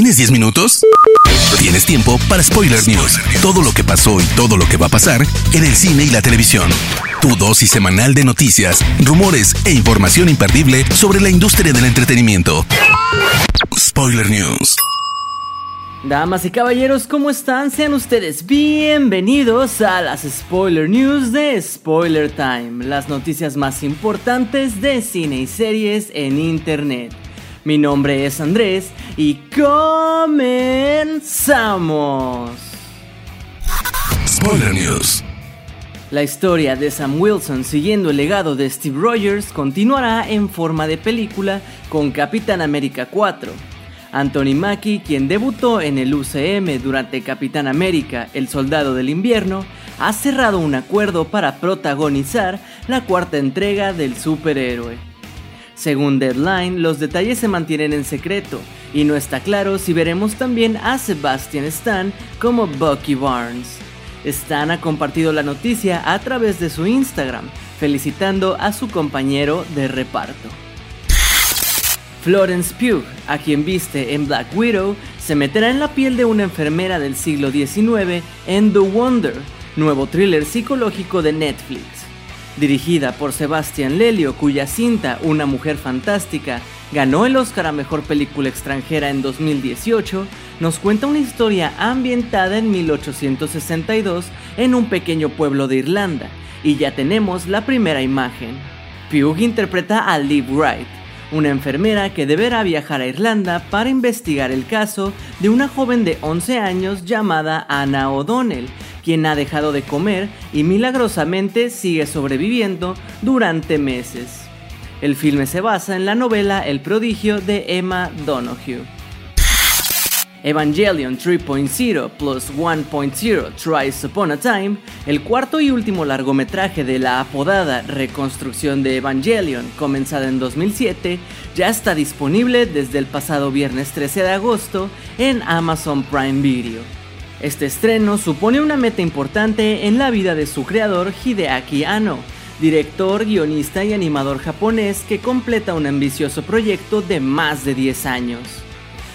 ¿Tienes 10 minutos? Tienes tiempo para Spoiler News. Todo lo que pasó y todo lo que va a pasar en el cine y la televisión. Tu dosis semanal de noticias, rumores e información imperdible sobre la industria del entretenimiento. Spoiler News. Damas y caballeros, ¿cómo están? Sean ustedes bienvenidos a las Spoiler News de Spoiler Time, las noticias más importantes de cine y series en Internet. Mi nombre es Andrés y comenzamos. Spoiler News. La historia de Sam Wilson siguiendo el legado de Steve Rogers continuará en forma de película con Capitán América 4. Anthony Mackie, quien debutó en el UCM durante Capitán América, el Soldado del Invierno, ha cerrado un acuerdo para protagonizar la cuarta entrega del superhéroe. Según Deadline, los detalles se mantienen en secreto y no está claro si veremos también a Sebastian Stan como Bucky Barnes. Stan ha compartido la noticia a través de su Instagram, felicitando a su compañero de reparto. Florence Pugh, a quien viste en Black Widow, se meterá en la piel de una enfermera del siglo XIX en The Wonder, nuevo thriller psicológico de Netflix. Dirigida por Sebastián Lelio, cuya cinta Una Mujer Fantástica ganó el Oscar a Mejor Película Extranjera en 2018, nos cuenta una historia ambientada en 1862 en un pequeño pueblo de Irlanda, y ya tenemos la primera imagen. Pugh interpreta a Liv Wright, una enfermera que deberá viajar a Irlanda para investigar el caso de una joven de 11 años llamada Anna O'Donnell, quien ha dejado de comer y milagrosamente sigue sobreviviendo durante meses. El filme se basa en la novela El prodigio de Emma Donoghue. Evangelion 3.0 plus 1.0 Tries Upon a Time, el cuarto y último largometraje de la apodada reconstrucción de Evangelion, comenzada en 2007, ya está disponible desde el pasado viernes 13 de agosto en Amazon Prime Video. Este estreno supone una meta importante en la vida de su creador Hideaki Anno, director, guionista y animador japonés que completa un ambicioso proyecto de más de 10 años.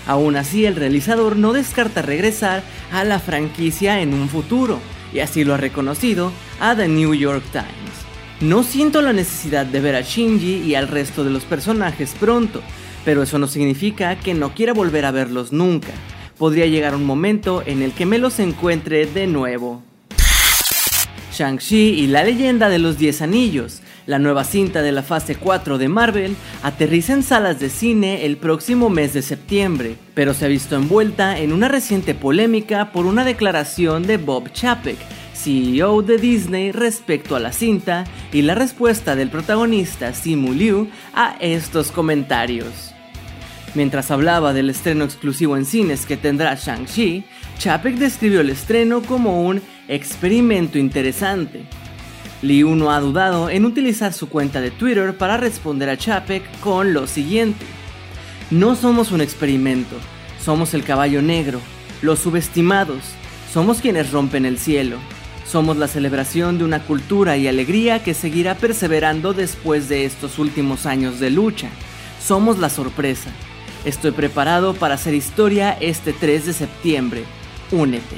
Aún así, el realizador no descarta regresar a la franquicia en un futuro, y así lo ha reconocido a The New York Times. No siento la necesidad de ver a Shinji y al resto de los personajes pronto, pero eso no significa que no quiera volver a verlos nunca podría llegar un momento en el que me los encuentre de nuevo. Shang-Chi y la leyenda de los 10 anillos, la nueva cinta de la fase 4 de Marvel, aterriza en salas de cine el próximo mes de septiembre, pero se ha visto envuelta en una reciente polémica por una declaración de Bob Chapek, CEO de Disney respecto a la cinta y la respuesta del protagonista Simu Liu a estos comentarios. Mientras hablaba del estreno exclusivo en cines que tendrá Shang-Chi, Chapek describió el estreno como un experimento interesante. Liu no ha dudado en utilizar su cuenta de Twitter para responder a Chapek con lo siguiente. No somos un experimento, somos el caballo negro, los subestimados, somos quienes rompen el cielo, somos la celebración de una cultura y alegría que seguirá perseverando después de estos últimos años de lucha, somos la sorpresa, Estoy preparado para hacer historia este 3 de septiembre. Únete.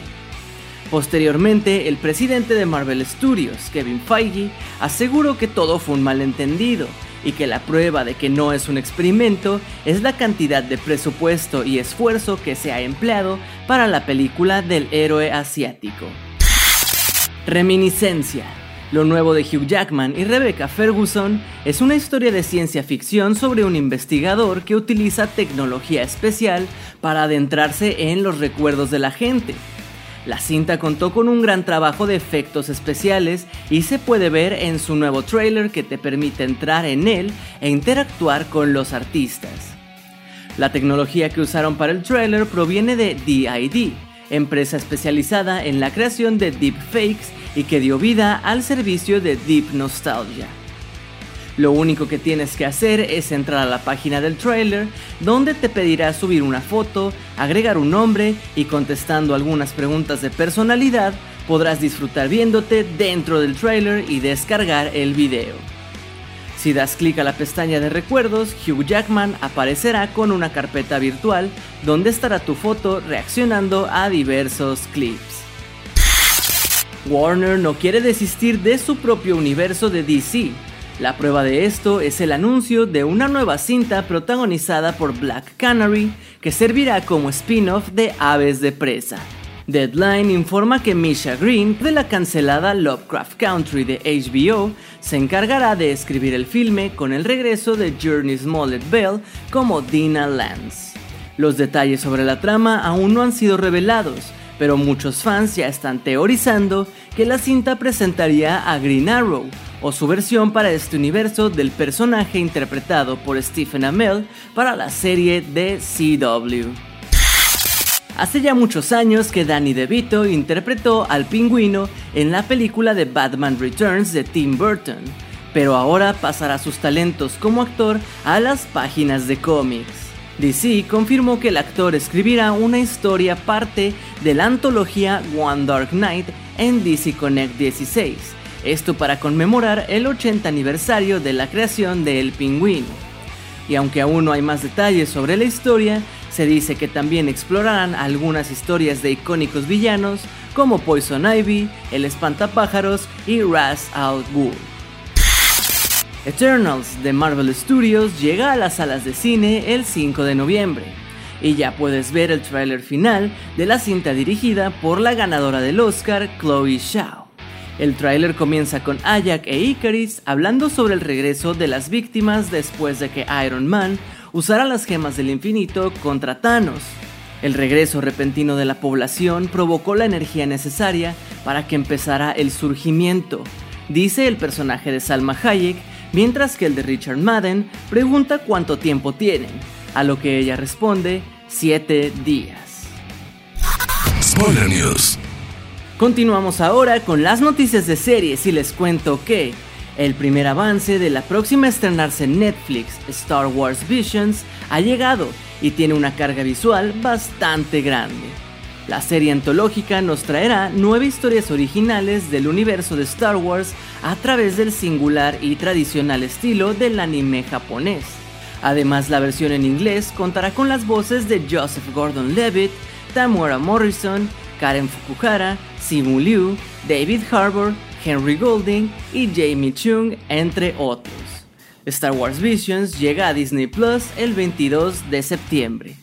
Posteriormente, el presidente de Marvel Studios, Kevin Feige, aseguró que todo fue un malentendido y que la prueba de que no es un experimento es la cantidad de presupuesto y esfuerzo que se ha empleado para la película del héroe asiático. Reminiscencia. Lo nuevo de Hugh Jackman y Rebecca Ferguson es una historia de ciencia ficción sobre un investigador que utiliza tecnología especial para adentrarse en los recuerdos de la gente. La cinta contó con un gran trabajo de efectos especiales y se puede ver en su nuevo trailer que te permite entrar en él e interactuar con los artistas. La tecnología que usaron para el trailer proviene de DID, empresa especializada en la creación de deepfakes y que dio vida al servicio de Deep Nostalgia. Lo único que tienes que hacer es entrar a la página del trailer, donde te pedirá subir una foto, agregar un nombre y contestando algunas preguntas de personalidad, podrás disfrutar viéndote dentro del trailer y descargar el video. Si das clic a la pestaña de recuerdos, Hugh Jackman aparecerá con una carpeta virtual donde estará tu foto reaccionando a diversos clips. Warner no quiere desistir de su propio universo de DC. La prueba de esto es el anuncio de una nueva cinta protagonizada por Black Canary que servirá como spin-off de Aves de Presa. Deadline informa que Misha Green, de la cancelada Lovecraft Country de HBO, se encargará de escribir el filme con el regreso de Journey Smollett Bell como Dina Lance. Los detalles sobre la trama aún no han sido revelados, pero muchos fans ya están teorizando que la cinta presentaría a Green Arrow, o su versión para este universo del personaje interpretado por Stephen Amell para la serie de CW. Hace ya muchos años que Danny DeVito interpretó al pingüino en la película de Batman Returns de Tim Burton, pero ahora pasará sus talentos como actor a las páginas de cómics. DC confirmó que el actor escribirá una historia parte de la antología One Dark Knight en DC Connect 16, esto para conmemorar el 80 aniversario de la creación de El Pingüino. Y aunque aún no hay más detalles sobre la historia, se dice que también explorarán algunas historias de icónicos villanos como Poison Ivy, El Espantapájaros y Ras Al Ghul. Eternals de Marvel Studios llega a las salas de cine el 5 de noviembre y ya puedes ver el tráiler final de la cinta dirigida por la ganadora del Oscar, Chloe Zhao. El tráiler comienza con Ayak e Icaris hablando sobre el regreso de las víctimas después de que Iron Man usará las gemas del infinito contra Thanos. El regreso repentino de la población provocó la energía necesaria para que empezara el surgimiento, dice el personaje de Salma Hayek, mientras que el de Richard Madden pregunta cuánto tiempo tienen, a lo que ella responde, siete días. Spoiler News. Continuamos ahora con las noticias de series y les cuento que el primer avance de la próxima estrenarse en Netflix, Star Wars Visions, ha llegado y tiene una carga visual bastante grande. La serie antológica nos traerá nueve historias originales del universo de Star Wars a través del singular y tradicional estilo del anime japonés. Además, la versión en inglés contará con las voces de Joseph Gordon-Levitt, Tamura Morrison, Karen Fukuhara, Simu Liu, David Harbour Henry Golding y Jamie Chung, entre otros. Star Wars Visions llega a Disney Plus el 22 de septiembre.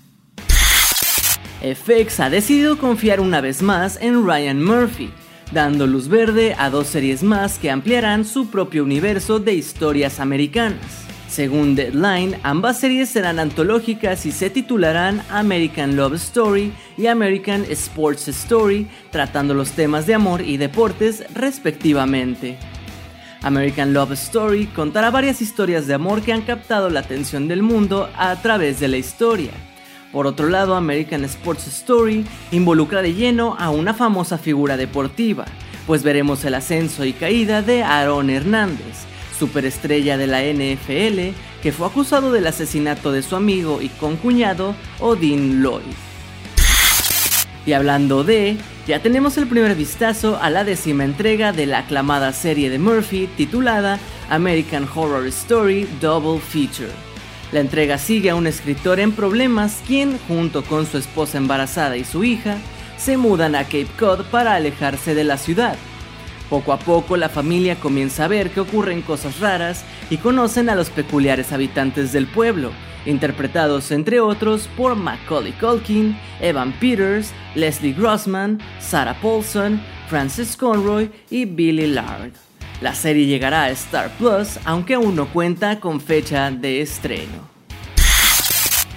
FX ha decidido confiar una vez más en Ryan Murphy, dando luz verde a dos series más que ampliarán su propio universo de historias americanas. Según Deadline, ambas series serán antológicas y se titularán American Love Story y American Sports Story, tratando los temas de amor y deportes respectivamente. American Love Story contará varias historias de amor que han captado la atención del mundo a través de la historia. Por otro lado, American Sports Story involucra de lleno a una famosa figura deportiva, pues veremos el ascenso y caída de Aaron Hernández, superestrella de la NFL, que fue acusado del asesinato de su amigo y concuñado Odin Lloyd. Y hablando de, ya tenemos el primer vistazo a la décima entrega de la aclamada serie de Murphy titulada American Horror Story Double Feature. La entrega sigue a un escritor en problemas quien, junto con su esposa embarazada y su hija, se mudan a Cape Cod para alejarse de la ciudad poco a poco la familia comienza a ver que ocurren cosas raras y conocen a los peculiares habitantes del pueblo, interpretados entre otros por Macaulay Culkin, Evan Peters, Leslie Grossman, Sarah Paulson, Francis Conroy y Billy Lard. La serie llegará a Star Plus, aunque aún no cuenta con fecha de estreno.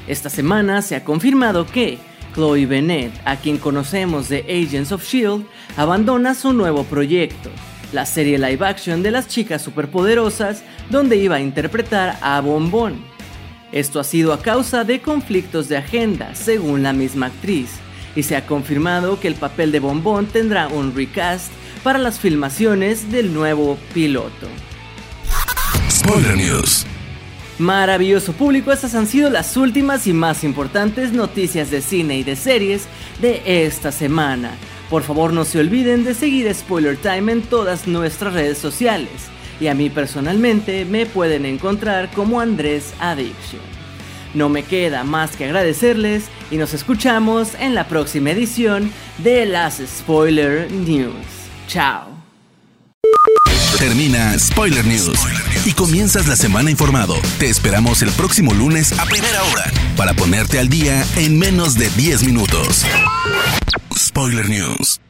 Esta semana se ha confirmado que Chloe Bennett, a quien conocemos de Agents of Shield, abandona su nuevo proyecto, la serie live action de las chicas superpoderosas, donde iba a interpretar a Bombón. Esto ha sido a causa de conflictos de agenda, según la misma actriz, y se ha confirmado que el papel de Bombón tendrá un recast para las filmaciones del nuevo piloto. Spoiler News. Maravilloso público, estas han sido las últimas y más importantes noticias de cine y de series de esta semana. Por favor no se olviden de seguir Spoiler Time en todas nuestras redes sociales. y a mí personalmente me pueden encontrar como Andrés Addiction. No me queda más que agradecerles y nos escuchamos en la próxima edición de las Spoiler News. Chao. Termina Spoiler News y comienzas la semana informado. Te esperamos el próximo lunes a primera hora para ponerte al día en menos de 10 minutos. Spoiler News.